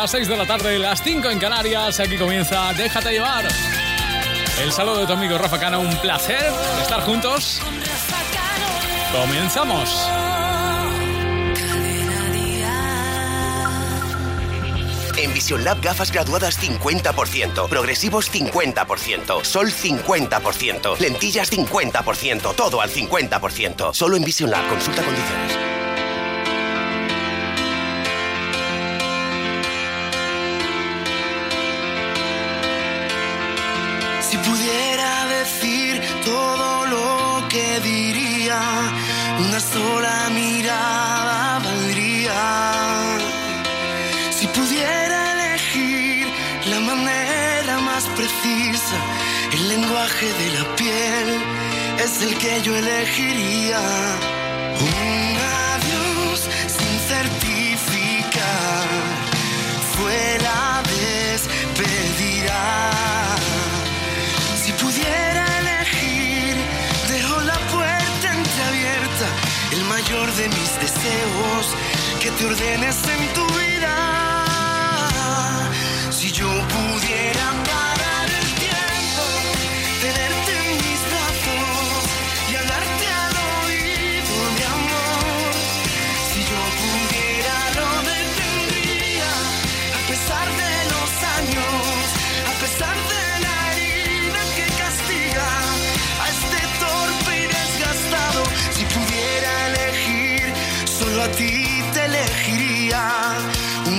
Las 6 de la tarde, las 5 en Canarias. Aquí comienza Déjate llevar. El saludo de tu amigo Rafa Cano. Un placer estar juntos. Comenzamos. En Vision Lab gafas graduadas 50%, progresivos 50%, sol 50%, lentillas 50%, todo al 50%. Solo en Vision Lab, consulta condiciones. Todo lo que diría, una sola mirada valdría si pudiera elegir la manera más precisa, el lenguaje de la piel es el que yo elegiría. Un adiós sin certificar fue la despedida. De mis deseos, que te ordenes en tu vida. Yo pudiera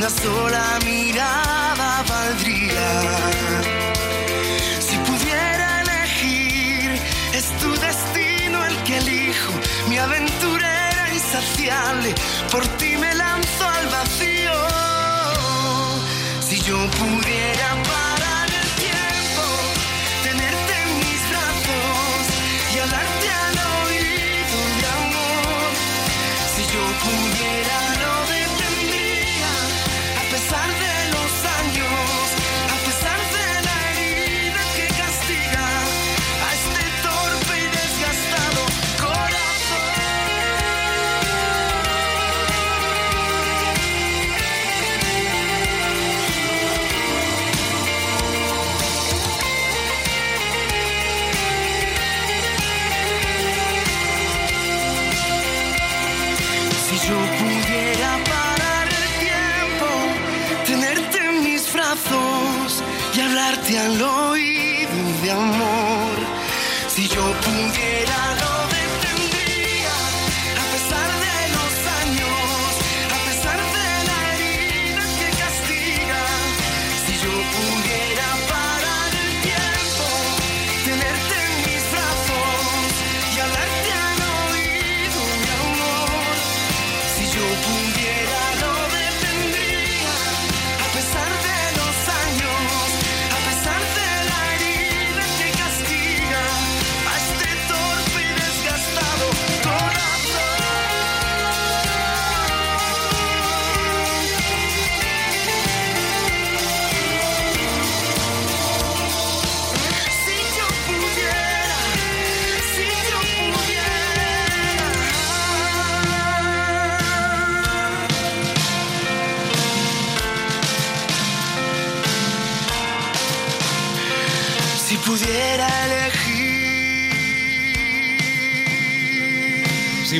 una sola mirada valdría. Si pudiera elegir, es tu destino el que elijo, mi aventurera insaciable, por ti me lanzo al vacío. Si yo pudiera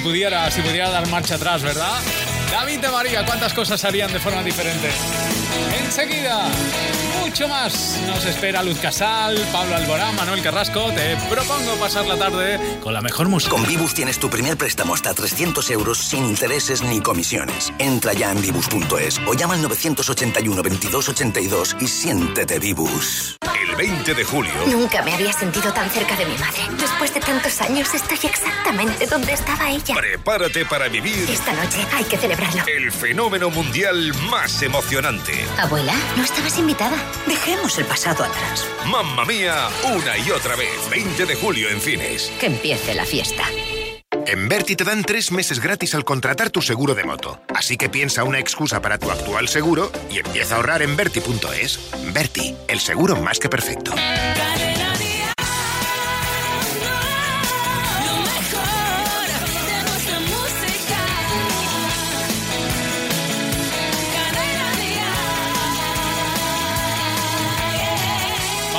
si pudiera, si pudiera dar marcha atrás, ¿verdad? David de María, ¿cuántas cosas harían de forma diferente? Enseguida, mucho más. Nos espera Luz Casal, Pablo Alborán, Manuel Carrasco. Te propongo pasar la tarde con la mejor música. Con Vibus tienes tu primer préstamo hasta 300 euros sin intereses ni comisiones. Entra ya en Vibus.es o llama al 981 2282 y siéntete Vibus. 20 de julio. Nunca me había sentido tan cerca de mi madre. Después de tantos años estoy exactamente donde estaba ella. Prepárate para vivir. Esta noche hay que celebrarlo. El fenómeno mundial más emocionante. Abuela, no estabas invitada. Dejemos el pasado atrás. Mamma mía, una y otra vez. 20 de julio en cines. Que empiece la fiesta. En Berti te dan tres meses gratis al contratar tu seguro de moto. Así que piensa una excusa para tu actual seguro y empieza a ahorrar en Berti.es. Berti, el seguro más que perfecto.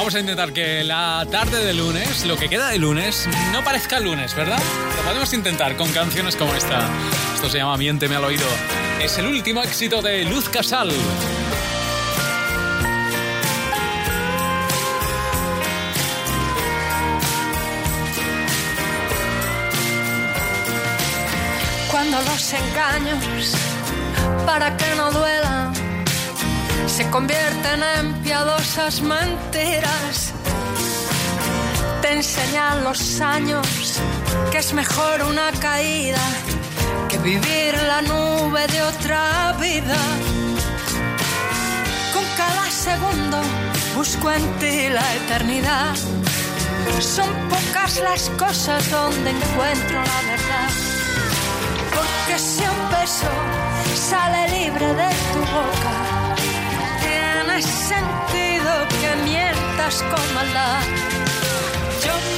Vamos a intentar que la tarde de lunes, lo que queda de lunes, no parezca lunes, ¿verdad? Lo podemos intentar con canciones como esta. Esto se llama Miénteme al oído. Es el último éxito de Luz Casal. Cuando los engaños, para convierten en piadosas mentiras. Te enseñan los años que es mejor una caída que vivir la nube de otra vida. Con cada segundo busco en ti la eternidad. Son pocas las cosas donde encuentro la verdad. Porque si un beso sale libre de tu boca, tiene sentido que mientas con maldad. Yo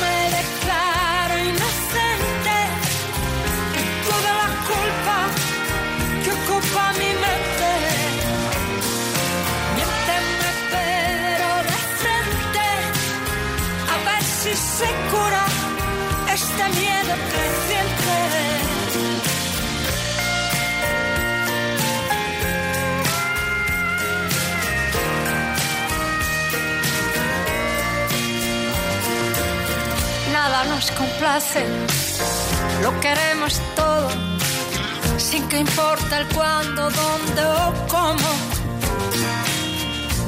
nos complace, lo queremos todo, sin que importe el cuándo, dónde o cómo.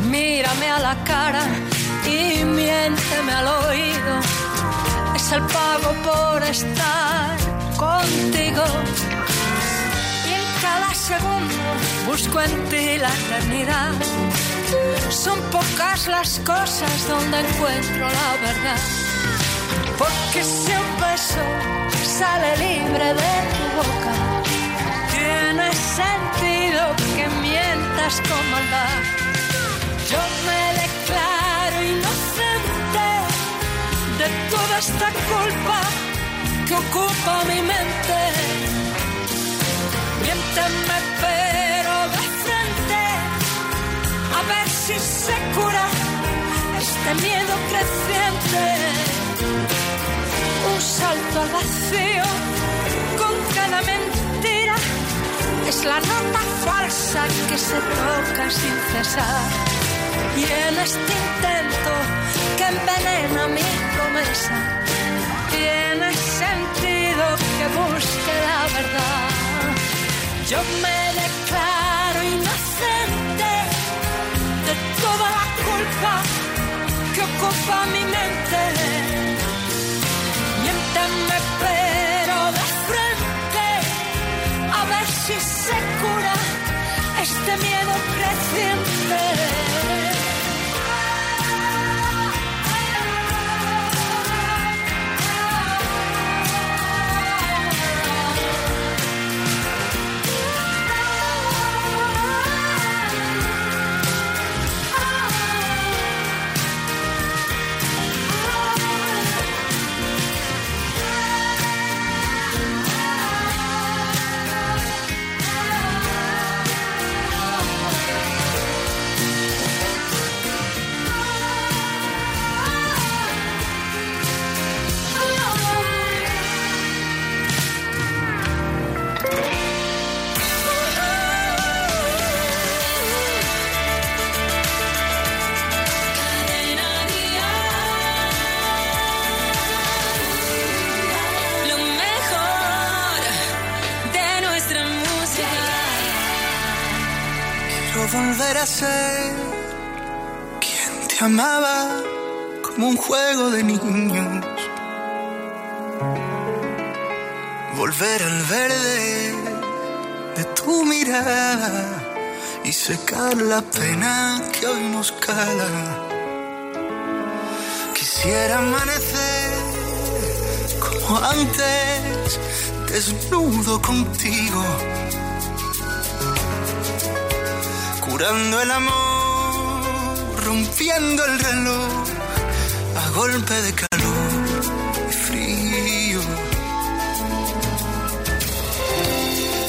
Mírame a la cara y miénteme al oído, es el pago por estar contigo. Y en cada segundo busco en ti la eternidad. Son pocas las cosas donde encuentro la verdad. Porque si un beso sale libre de tu boca, tiene sentido que mientas con maldad. Yo me declaro inocente de toda esta culpa que ocupa mi mente. Miénteme pero de frente, a ver si se cura este miedo creciente un salto al vacío con cada mentira. Es la nota falsa que se toca sin cesar. Y en este intento que envenena mi promesa, tiene sentido que busque la verdad. Yo me declaro inocente de toda la culpa que ocupa mi mente miénteme pero de frente a ver si se cura este miedo creciente. Volver a ser quien te amaba como un juego de niños. Volver al verde de tu mirada y secar la pena que hoy nos cala. Quisiera amanecer como antes, desnudo contigo curando el amor, rompiendo el reloj a golpe de calor y frío.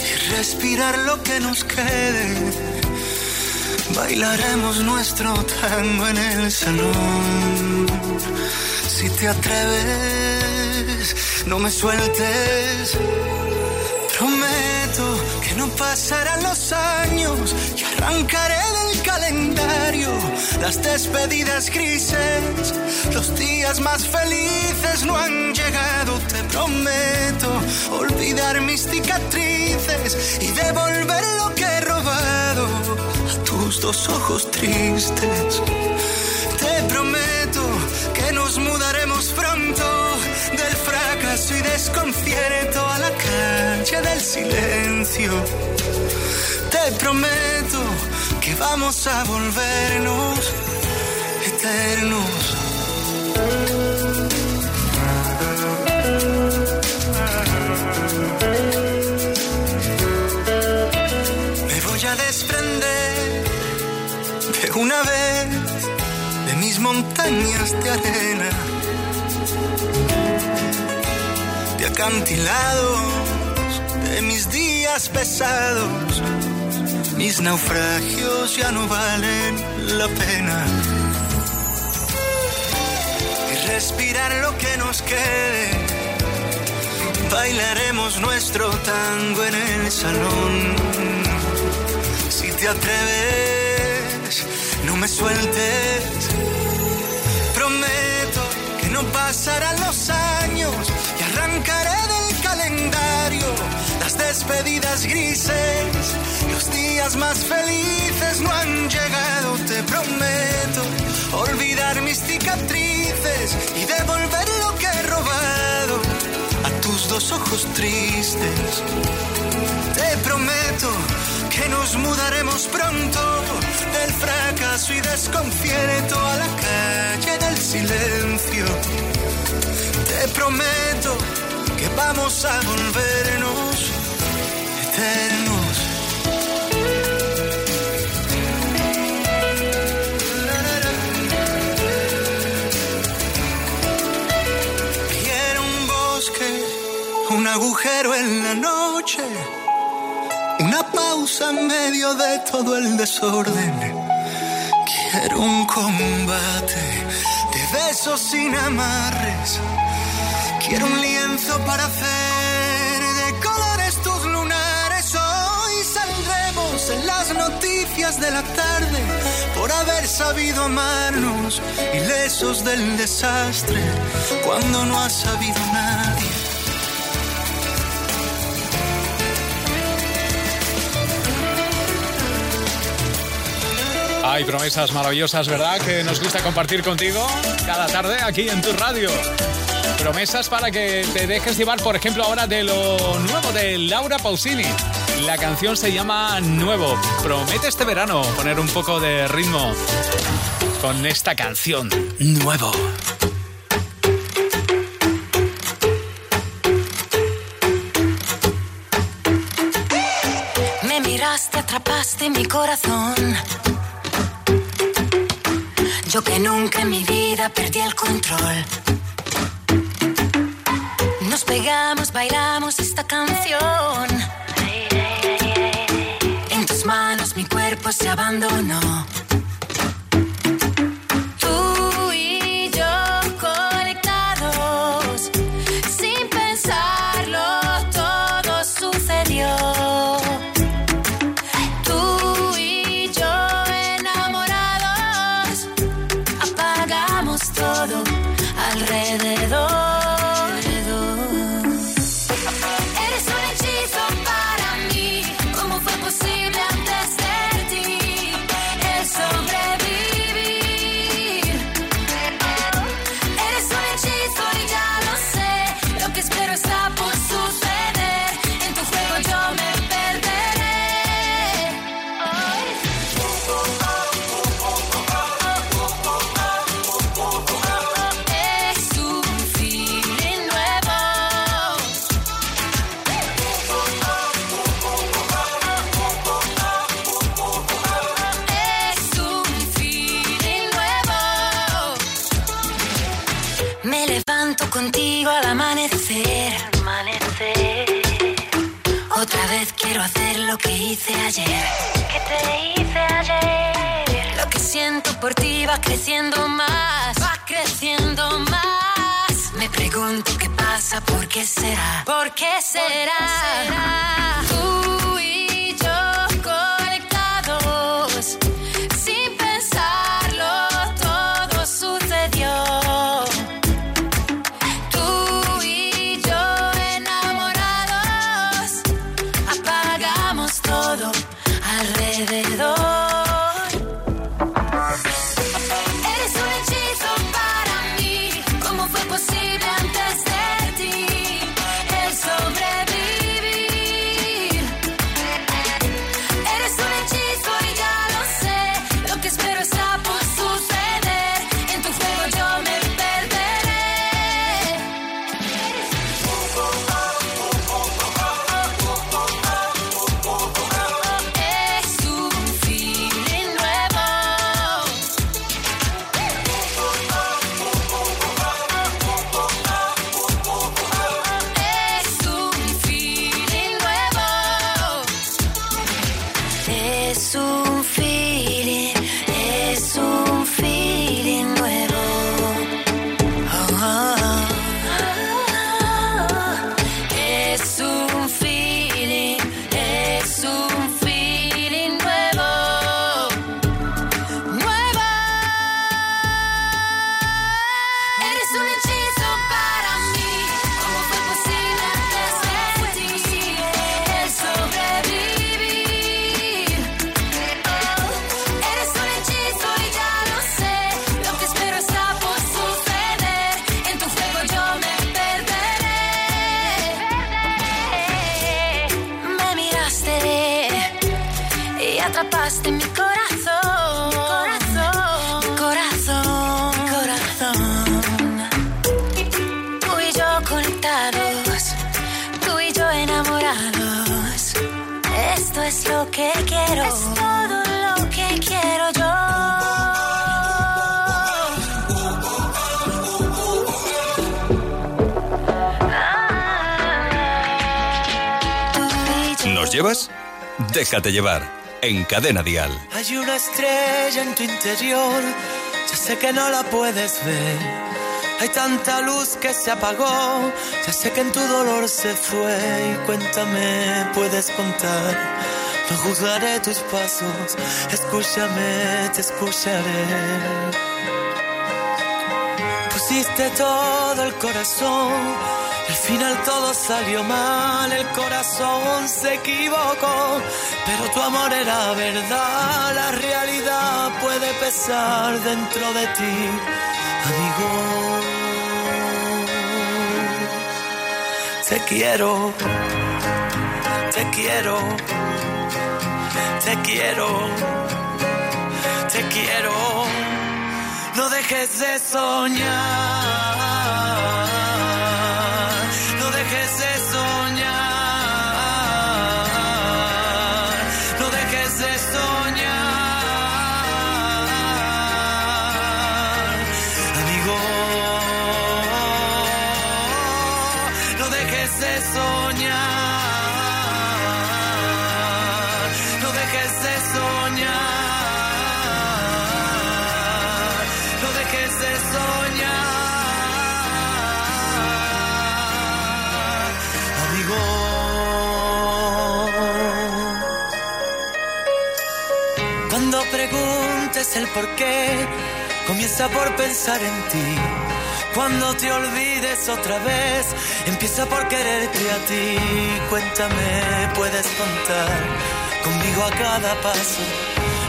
Y respirar lo que nos quede Bailaremos nuestro tango en el salón. Si te atreves, no me sueltes. Pasarán los años y arrancaré del calendario las despedidas grises. Los días más felices no han llegado, te prometo olvidar mis cicatrices y devolver lo que he robado a tus dos ojos tristes. Fracaso y desconcierto a la calle del silencio. Te prometo que vamos a volvernos eternos. Me voy a desprender de una vez de mis montañas de arena, acantilados, de mis días pesados. Mis naufragios ya no valen la pena. Y respirar lo que nos quede. Bailaremos nuestro tango en el salón. Si te atreves, no me sueltes. Prometo que no pasarán los años arrancaré del calendario las despedidas grises. Los días más felices no han llegado, te prometo. Olvidar mis cicatrices y devolver lo que he robado a tus dos ojos tristes. Te prometo que nos mudaremos pronto del fracaso y desconcierto a la calle del silencio. Te prometo que vamos a volvernos eternos. Quiero un bosque, un agujero en la noche, una pausa en medio de todo el desorden. Quiero un combate de besos sin amarres. Quiero un lienzo para hacer de colores tus lunares. Hoy saldremos en las noticias de la tarde por haber sabido amarnos, ilesos del desastre, cuando no ha sabido nadie. Hay promesas maravillosas, ¿verdad? Que nos gusta compartir contigo cada tarde aquí en tu radio. Promesas para que te dejes llevar, por ejemplo, ahora de lo nuevo de Laura Pausini. La canción se llama Nuevo. Promete este verano poner un poco de ritmo con esta canción, Nuevo. Me miraste, atrapaste mi corazón. Yo que nunca en mi vida perdí el control. Pegamos, bailamos esta canción. En tus manos mi cuerpo se abandonó. Levanto contigo al amanecer. Amanecer. Otra vez quiero hacer lo que hice ayer. ¿Qué te hice ayer? Lo que siento por ti va creciendo más, va creciendo más. Me pregunto qué pasa, por qué será, por qué será. Tú y yo conectados, sin atrapaste mi corazón. Corazón, corazón, corazón. Tú y yo conectados, tú y yo enamorados. Esto es lo que quiero. Es todo lo que quiero yo. Tú y yo. ¿Nos llevas? Déjate llevar. En Cadena Dial. Hay una estrella en tu interior, ya sé que no la puedes ver. Hay tanta luz que se apagó, ya sé que en tu dolor se fue. Y cuéntame, puedes contar. No juzgaré tus pasos, escúchame, te escucharé. Pusiste todo el corazón, al final todo salió mal, el corazón se equivocó, pero tu amor era verdad, la realidad puede pesar dentro de ti, amigo. Te quiero, te quiero, te quiero, te quiero. No dejes de soñar, de soñar, no dejes de soñar, no dejes de soñar, amigo. Cuando preguntes el por qué, comienza por pensar en ti. Cuando te olvides otra vez, empieza por quererte a ti. Cuéntame, puedes contar conmigo a cada paso.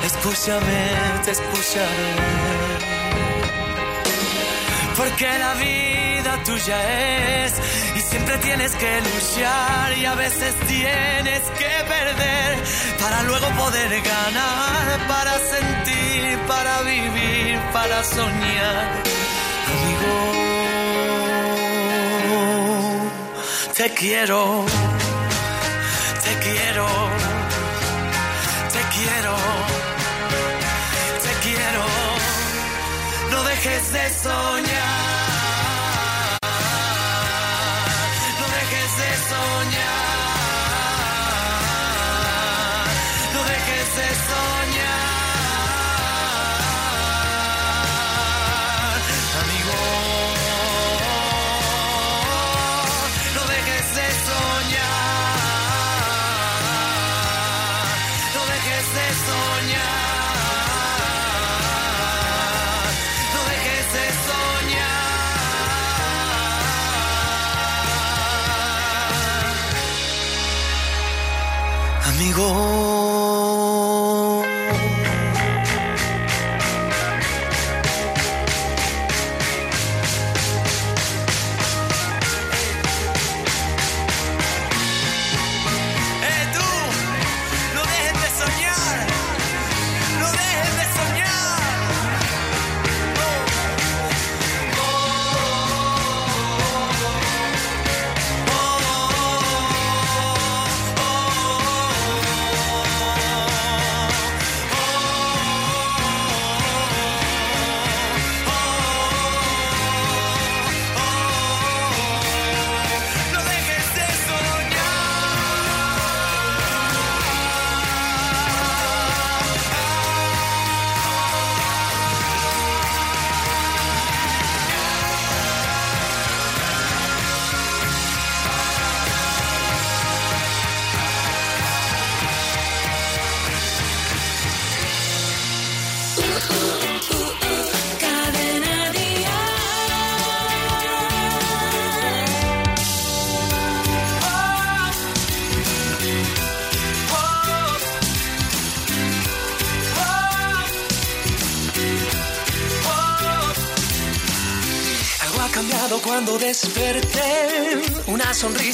Escúchame, te escucharé. Porque la vida tuya es y siempre tienes que luchar y a veces tienes que perder para luego poder ganar, para sentir, para vivir, para soñar. Te quiero, te quiero, te quiero, te quiero. No dejes de soñar. Conmigo.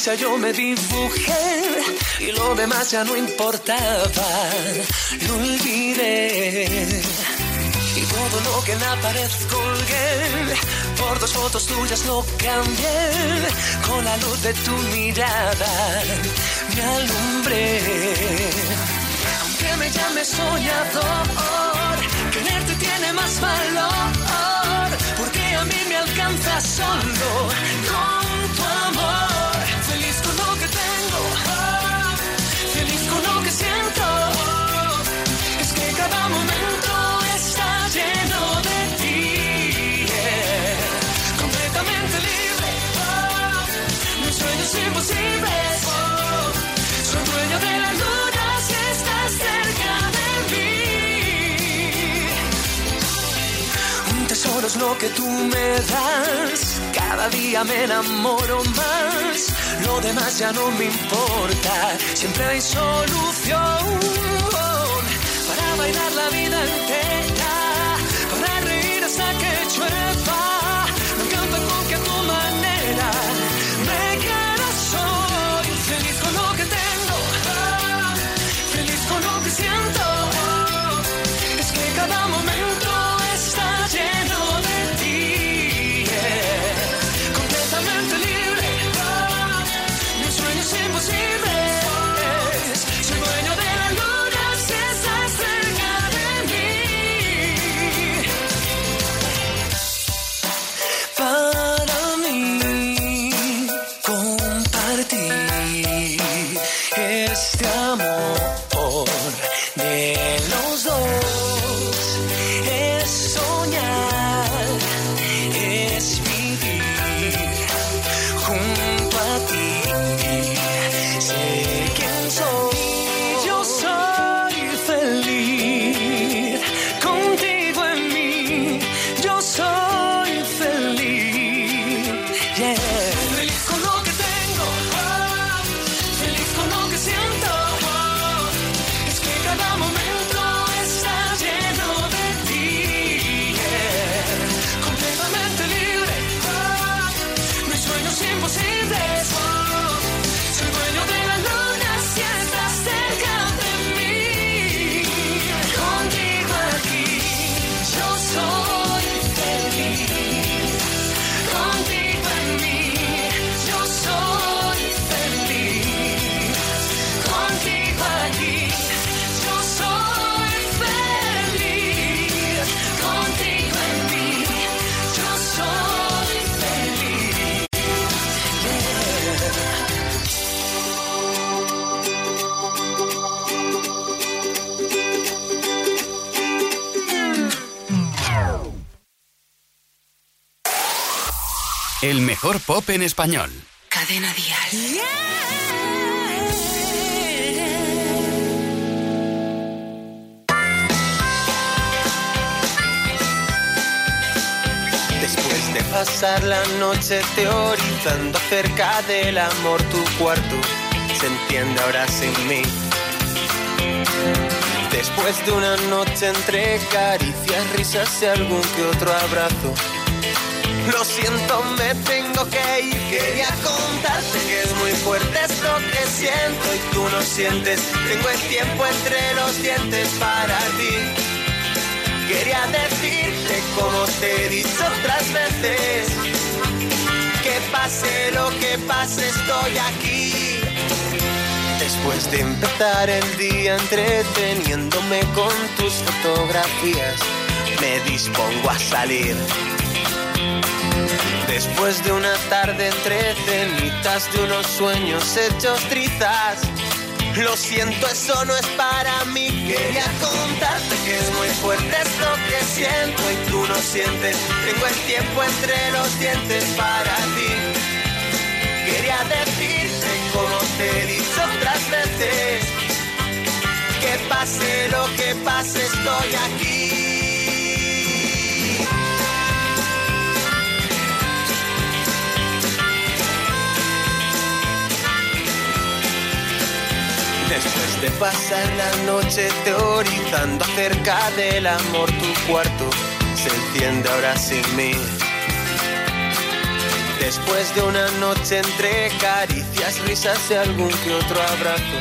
Sonrisa yo me dibujé y lo demás ya no importaba. Lo olvidé. Y todo lo que en la pared colgué, por dos fotos tuyas lo cambié. Con la luz de tu mirada me alumbré. Aunque me llames soñador, quererte tiene más valor. Porque a mí me alcanza solo lo que tú me das. Cada día me enamoro más. Lo demás ya no me importa. Siempre hay solución para bailar la vida entera. Para reír hasta que llueva. Mejor pop en español. Cadena Dial. Después de pasar la noche teorizando acerca del amor, tu cuarto se entiende ahora sin mí. Después de una noche entre caricias, risas y algún que otro abrazo. Lo siento, me tengo que ir. Quería contarte que es muy fuerte esto que siento y tú no sientes. Tengo el tiempo entre los dientes para ti. Quería decirte como te he dicho otras veces. Que pase lo que pase, estoy aquí. Después de empezar el día entreteniéndome con tus fotografías, me dispongo a salir. Después de una tarde entre cenitas de unos sueños hechos trizas, lo siento, eso no es para mí. Quería contarte que es muy fuerte esto que siento y tú no sientes. Tengo el tiempo entre los dientes para ti. Quería decirte como te he dicho otras veces. Que pase lo que pase, estoy aquí. Después de pasar la noche teorizando acerca del amor, tu cuarto se enciende ahora sin mí. Después de una noche entre caricias, risas y algún que otro abrazo.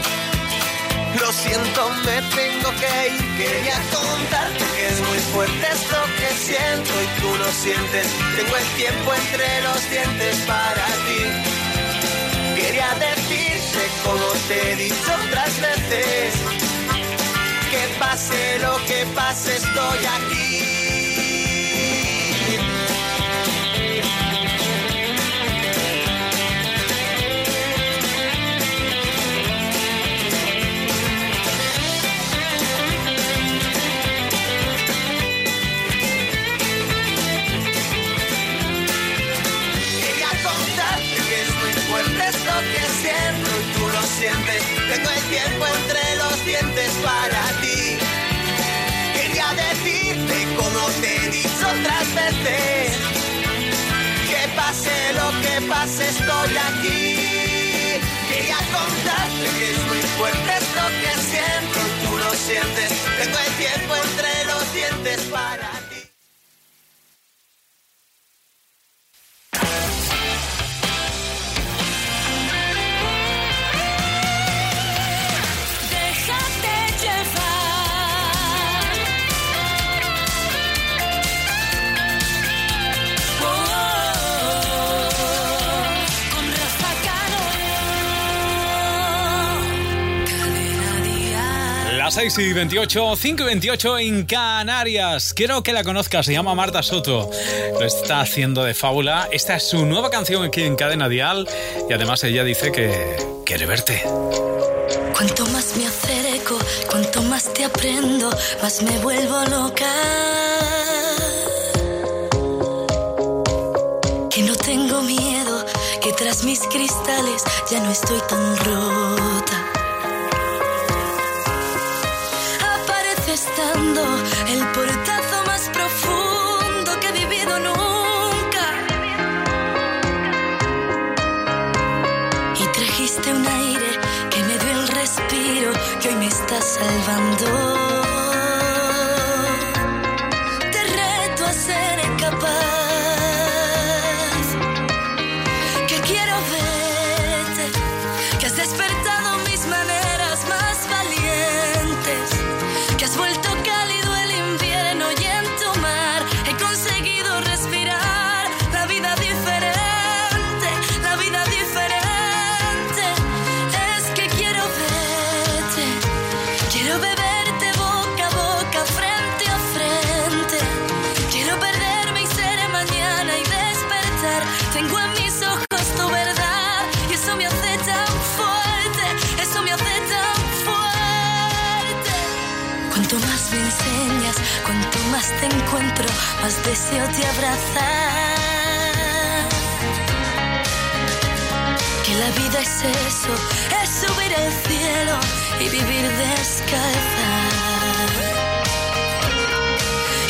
Lo siento, me tengo que ir. Quería contarte que es muy fuerte esto que siento y tú no sientes. Tengo el tiempo entre los dientes para ti. Quería decirte como te he dicho otras veces. Que pase lo que pase, estoy aquí. Que pase lo que pase, estoy aquí. Quería contarte que es muy fuerte esto que siento tú lo sientes. 6 y 28, 5 y 28 en Canarias. Quiero que la conozcas, se llama Marta Soto. Lo está haciendo de fábula. Esta es su nueva canción aquí en Cadena Dial. Y además ella dice que quiere verte. Cuanto más me acerco, cuanto más te aprendo, más me vuelvo loca. Que no tengo miedo, que tras mis cristales ya no estoy tan rota. El portazo más profundo que he vivido nunca. Y trajiste un aire que me dio el respiro que hoy me está salvando. más deseo de abrazar. Que la vida es eso, es subir al cielo y vivir descalza.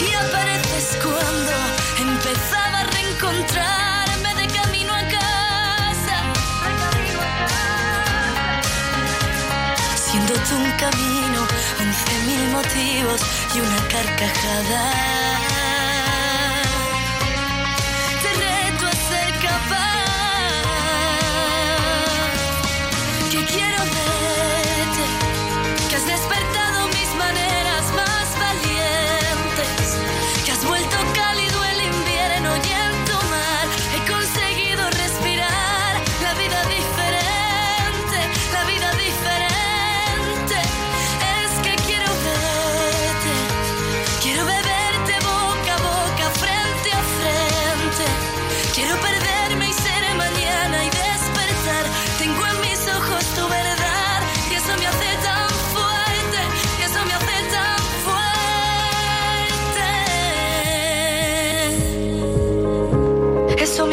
Y apareces cuando empezaba a reencontrarme de camino a casa. Siendo un camino, once mil motivos y una carcajada.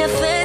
me a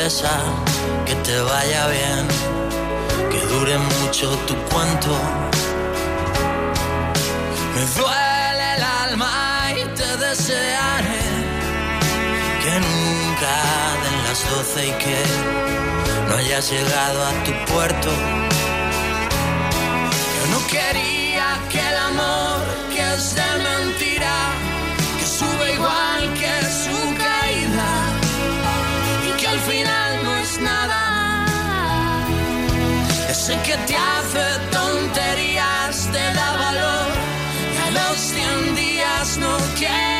que te vaya bien, que dure mucho tu cuento. Me duele el alma y te desearé que nunca den las doce y que no hayas llegado a tu puerto. Yo no quería que el amor que es de mentira, que sube igual que sé que te hace tonterías, te da valor. Y a los 100 días no quiero.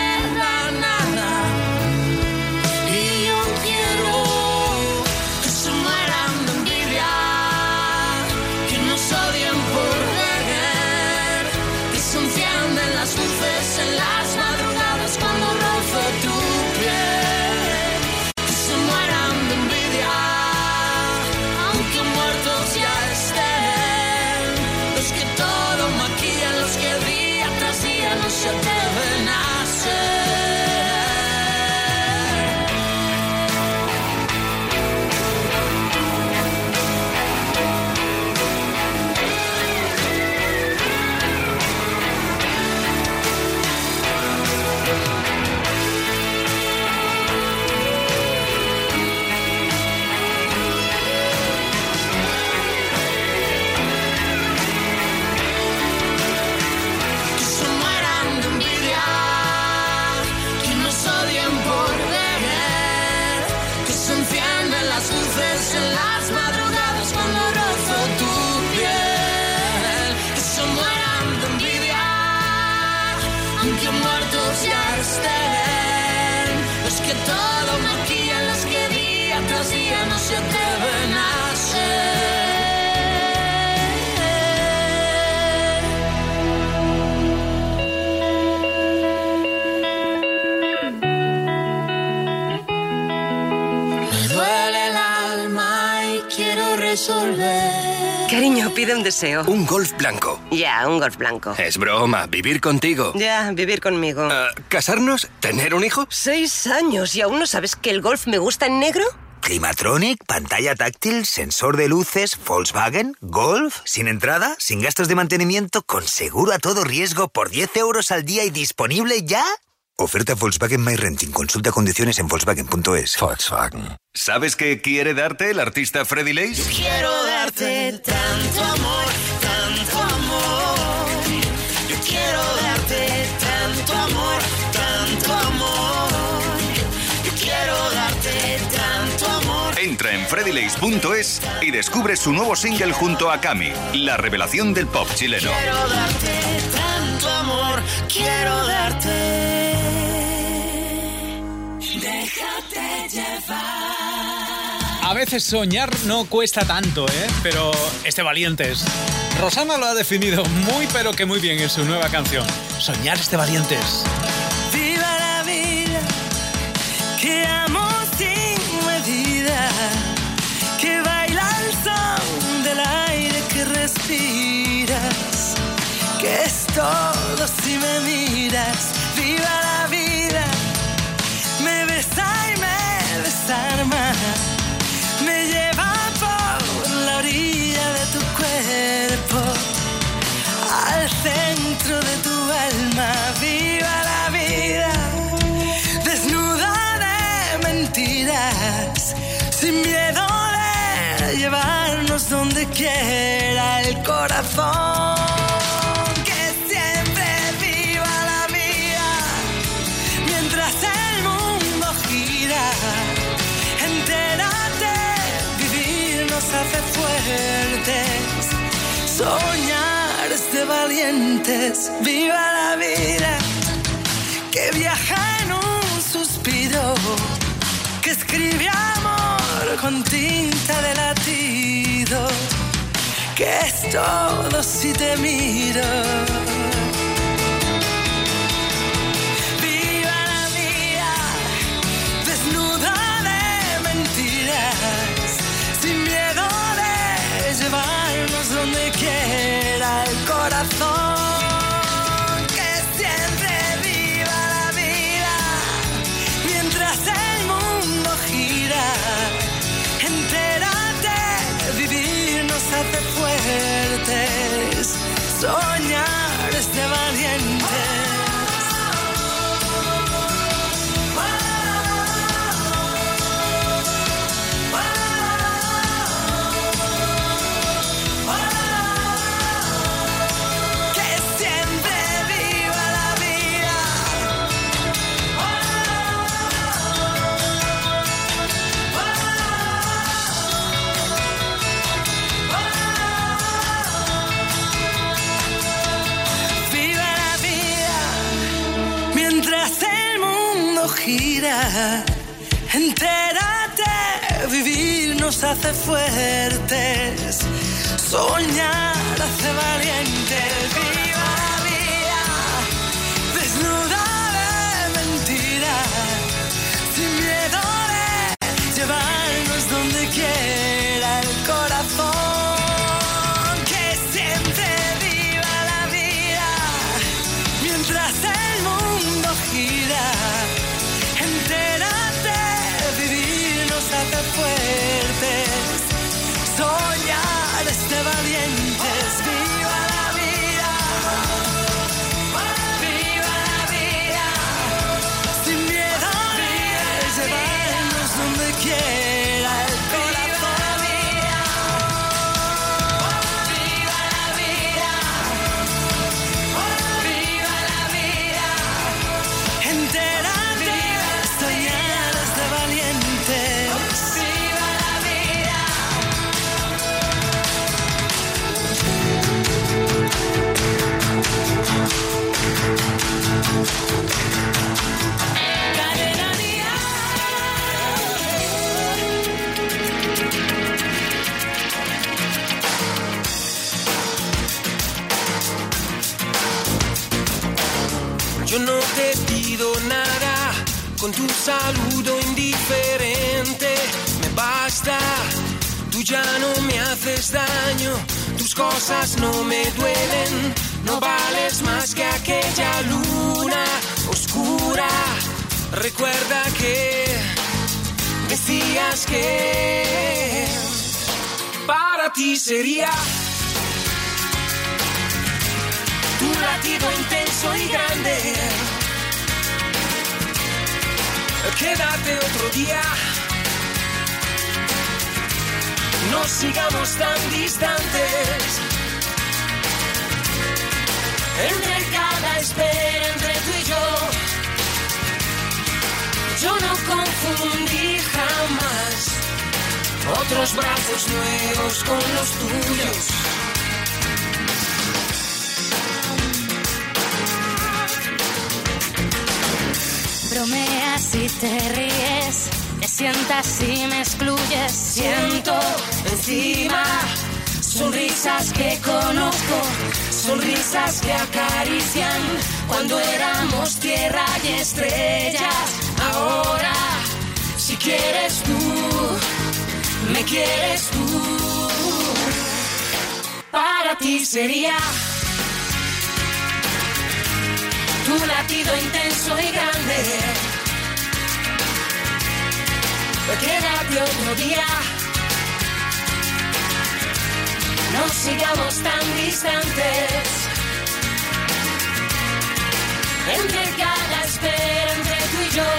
Cariño, pide un deseo. Un golf blanco. Ya, un golf blanco. Es broma, vivir contigo. Ya, vivir conmigo. Ah, ¿Casarnos? ¿Tener un hijo? Seis años y aún no sabes que el golf me gusta en negro. Climatronic, pantalla táctil, sensor de luces, Volkswagen, Golf, sin entrada, sin gastos de mantenimiento, con seguro a todo riesgo por 10 euros al día y disponible ya. Oferta Volkswagen My Renting. Consulta condiciones en Volkswagen.es. Volkswagen. ¿Sabes qué quiere darte el artista Freddy Lace? Quiero darte tanto amor, tanto amor. Yo quiero darte tanto amor, tanto amor. Yo quiero darte tanto amor. Entra en freddylace.es y descubre su nuevo single junto a Cami, la revelación del pop chileno. Quiero darte tanto amor, quiero darte. Déjate llevar. A veces soñar no cuesta tanto, ¿eh? Pero este valientes. Rosana lo ha definido muy pero que muy bien en su nueva canción. Soñar este valientes. Viva la vida, que amo sin medida, que baila el son del aire que respiras, que es todo si me miras. Fuertes. Soñar de valientes, viva la vida, que viaja en un suspiro, que escribe amor con tinta de latido, que es todo si te miro. Hace fuertes. Soñar hace valientes. Con tu saludo indiferente. Me basta tu ya no me haces daño, tus cosas no me duelen, no vales más que aquella luna oscura. Recuerda que decías que para ti sería tu latido intenso y grande. Quédate otro día. No sigamos tan distantes. Entre cada espera, entre tú y yo. Yo no confundí jamás otros brazos nuevos con los tuyos. Y te ríes, te sientas y me excluyes. Siento encima sonrisas que conozco, sonrisas que acarician cuando éramos tierra y estrellas. Ahora, si quieres tú, me quieres tú, para ti sería tu latido intenso y grande. Quédate otro día. No sigamos tan distantes. Entre cada espera, entre tú y yo.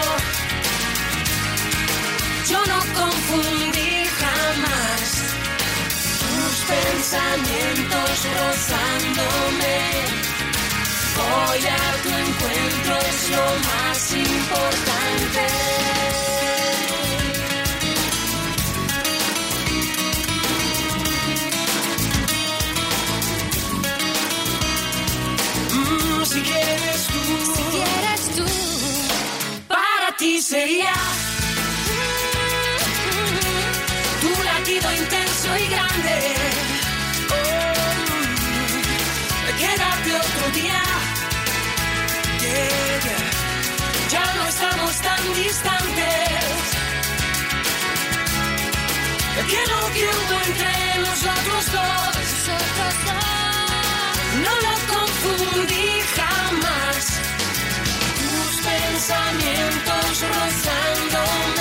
Yo no confundí jamás tus pensamientos rozándome. Voy a tu encuentro, es lo más importante. Sería tu latido intenso y grande. Oh, quédate otro día. Yeah, yeah. Ya no estamos tan distantes. Que no tiempo entre nosotros dos. nosotros dos. No lo pensamientos rozándome.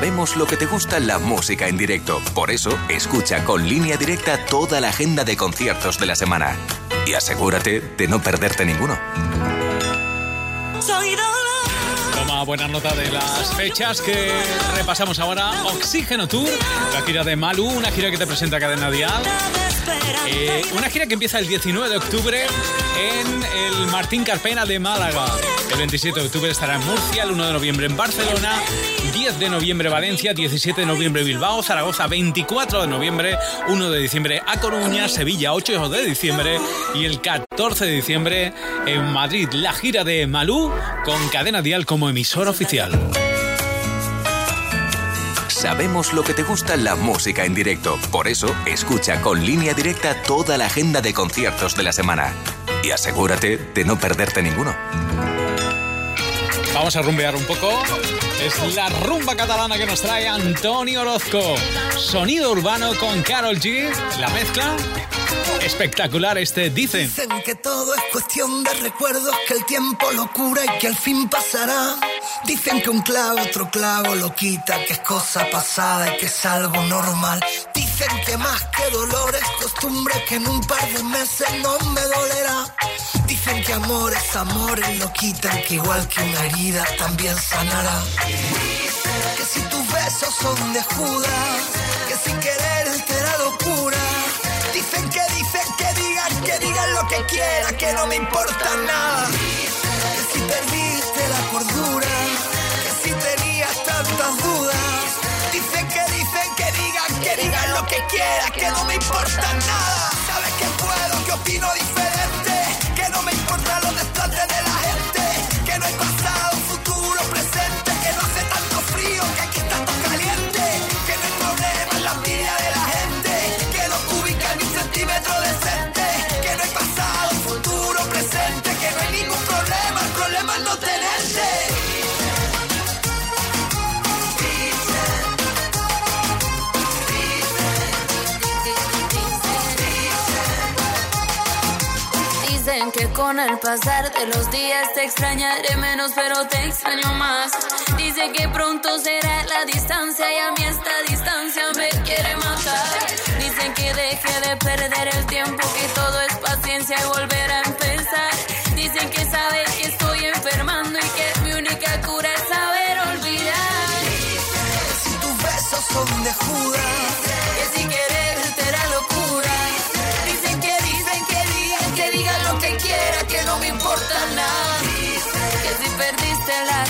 Sabemos lo que te gusta la música en directo. Por eso, escucha con línea directa toda la agenda de conciertos de la semana. Y asegúrate de no perderte ninguno. Toma buena nota de las fechas que repasamos ahora. Oxígeno Tour, la gira de Malu, una gira que te presenta Cadena Dial. Eh, una gira que empieza el 19 de octubre en el Martín Carpena de Málaga. El 27 de octubre estará en Murcia, el 1 de noviembre en Barcelona, 10 de noviembre Valencia, 17 de noviembre Bilbao, Zaragoza 24 de noviembre, 1 de diciembre a Coruña, Sevilla 8 de diciembre y el 14 de diciembre en Madrid. La gira de Malú con Cadena Dial como emisor oficial. Sabemos lo que te gusta la música en directo. Por eso, escucha con línea directa toda la agenda de conciertos de la semana. Y asegúrate de no perderte ninguno. Vamos a rumbear un poco. Es la rumba catalana que nos trae Antonio Orozco. Sonido urbano con Carol G. La mezcla. Espectacular este dicen. Dicen que todo es cuestión de recuerdos, que el tiempo lo cura y que al fin pasará. Dicen que un clavo otro clavo lo quita, que es cosa pasada y que es algo normal. Dicen que más que dolor es costumbre, que en un par de meses no me dolerá. Dicen que amor es amor y lo quitan, que igual que una herida también sanará. Que si tus besos son de Judas, que sin querer te da locura. Dicen que dicen que digan, que digan lo que quieran, que no me importa nada. Que si perdiste la cordura, que si tenías tantas dudas. Dicen que dicen que digan, que digan lo que quieran, que no me importa nada. Sabes que puedo, que opino diferente, Dicen que con el pasar de los días te extrañaré menos, pero te extraño más. Dice que pronto será la distancia y a mí esta distancia me quiere matar. Dicen que deje de perder el tiempo, que todo es paciencia y volver a empezar. Dicen que sabe que estoy enfermando y que mi única cura es saber olvidar. Si tus besos son de Judas, si perdiste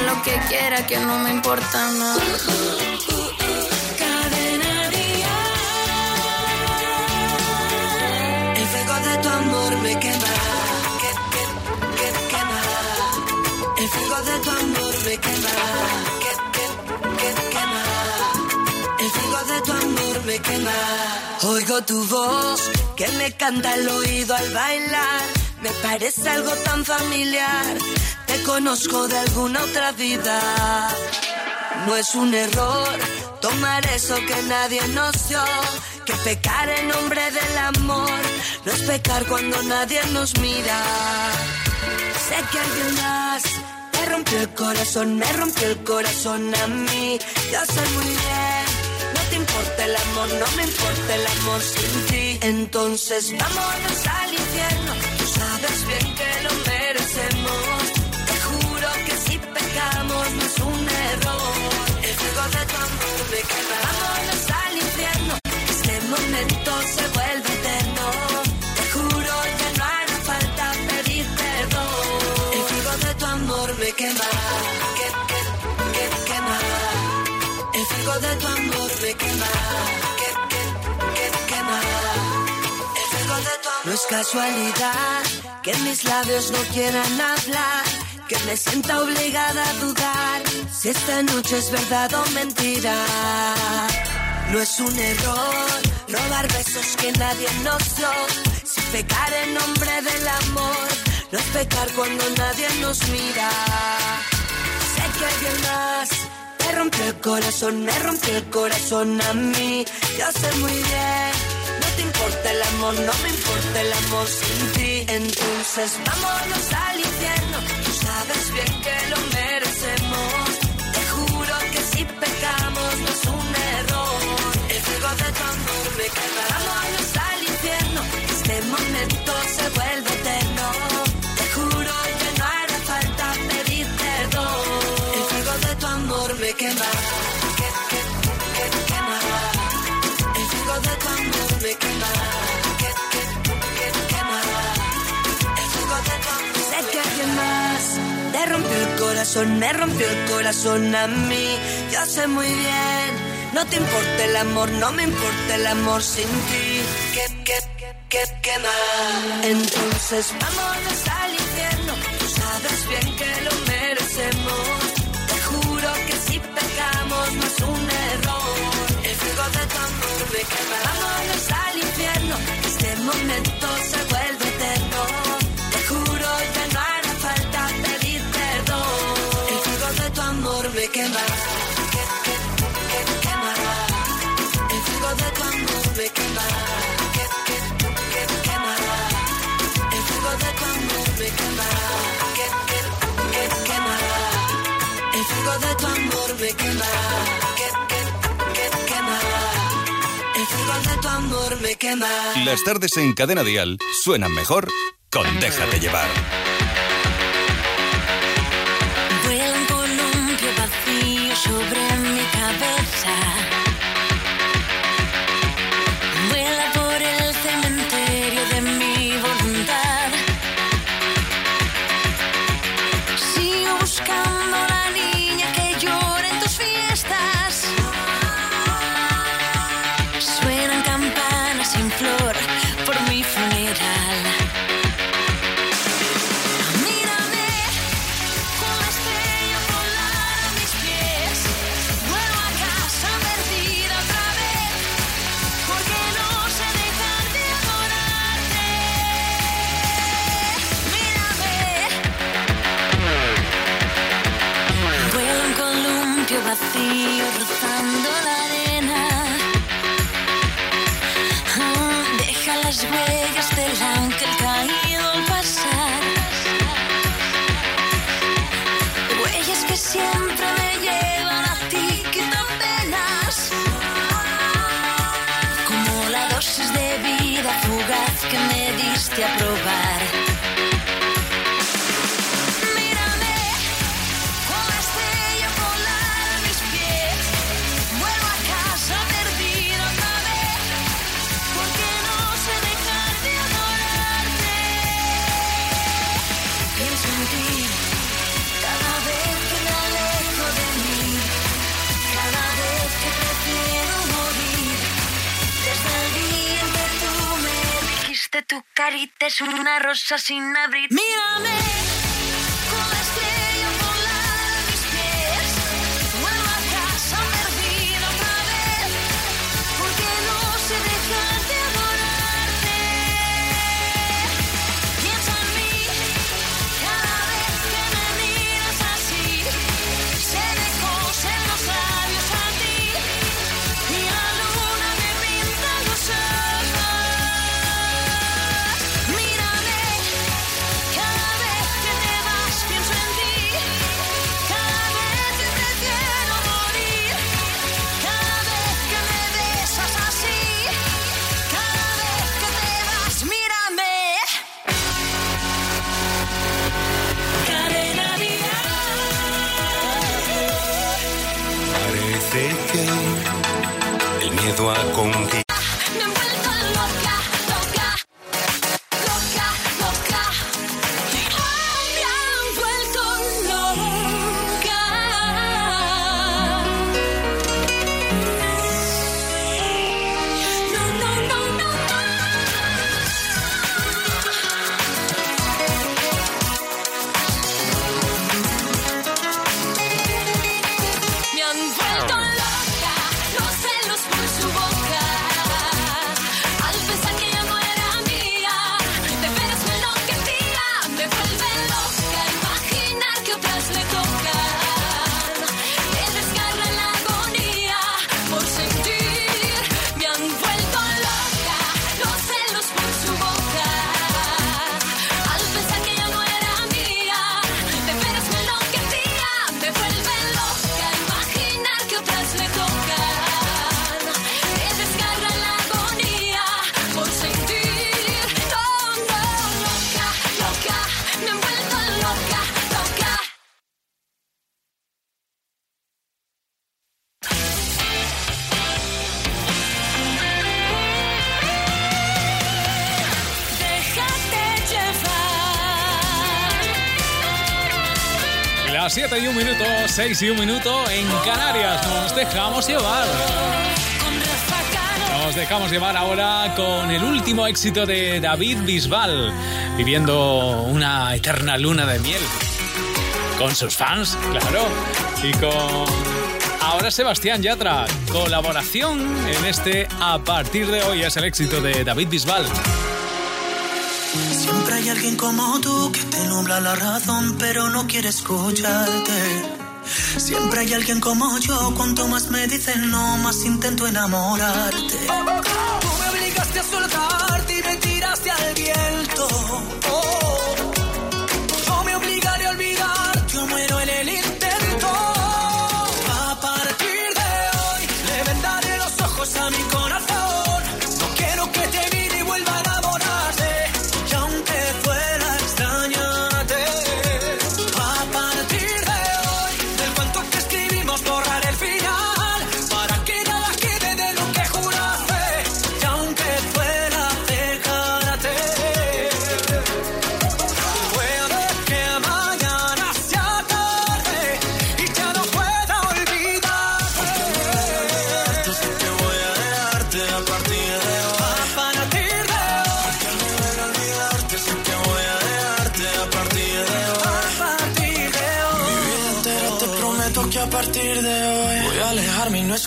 lo que quiera, que no me importa nada. Cadena El fuego de tu amor me quema, que, que. El fuego de tu amor me quema, que, que. El fuego de tu amor me quema. Oigo tu voz que me canta al oído al bailar. Me parece algo tan familiar. Conozco de alguna otra vida. No es un error tomar eso que nadie nos dio. Que pecar en nombre del amor no es pecar cuando nadie nos mira. Sé que alguien más te rompió el corazón, me rompió el corazón a mí. Yo sé muy bien, no te importa el amor, no me importa el amor sin ti. Entonces vámonos al infierno, tú sabes bien de tu amor me quema. Vámonos al infierno, este momento se vuelve eterno. Te juro que no hará falta pedir perdón. El fuego de tu amor me quema, que, que, que quema. El fuego de tu amor me quema, que, que, que quema. De tu amor. No es casualidad que mis labios no quieran hablar, que me sienta obligada a dudar si esta noche es verdad o mentira. No es un error robar besos que nadie nos dio. Si pecar en nombre del amor, no es pecar cuando nadie nos mira. Sé que alguien más te rompió el corazón, me rompió el corazón a mí. Yo sé muy bien, no te importa el amor, no me importa el amor sin ti. Entonces vámonos al infierno, sabes bien que lo merecemos. Te juro que si pecamos no es un error. El fuego de tu amor me quema. corazón, me rompió el corazón a mí. Yo sé muy bien, no te importa el amor, no me importa el amor sin ti. Que, que, que, que mal. Entonces vámonos al infierno, tú sabes bien que lo merecemos. Te juro que si pecamos no es un error. El fuego de tu amor me quema. Vámonos al infierno, este momento Las tardes en Cadena Dial suenan mejor con Déjate llevar. marcha sin abrir Las 7 y un minuto, 6 y un minuto en Canarias. Nos dejamos llevar. Nos dejamos llevar ahora con el último éxito de David Bisbal, viviendo una eterna luna de miel. Con sus fans, claro. Y con Ahora Sebastián Yatra, colaboración en este A partir de hoy es el éxito de David Bisbal. Hay alguien como tú que te nubla la razón, pero no quiere escucharte. Siempre hay alguien como yo, cuanto más me dicen no, más intento enamorarte. Tú me obligaste a soltarte y me tiraste al viento.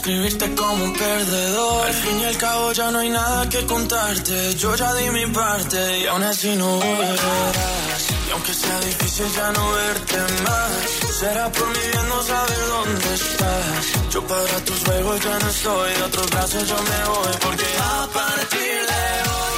Escribiste como un perdedor. Al fin y al cabo ya no hay nada que contarte. Yo ya di mi parte y aún así no volverás. Y aunque sea difícil ya no verte más, será por mi bien no saber dónde estás. Yo para tus juegos ya no estoy, de otros brazos yo me voy porque a partir de hoy.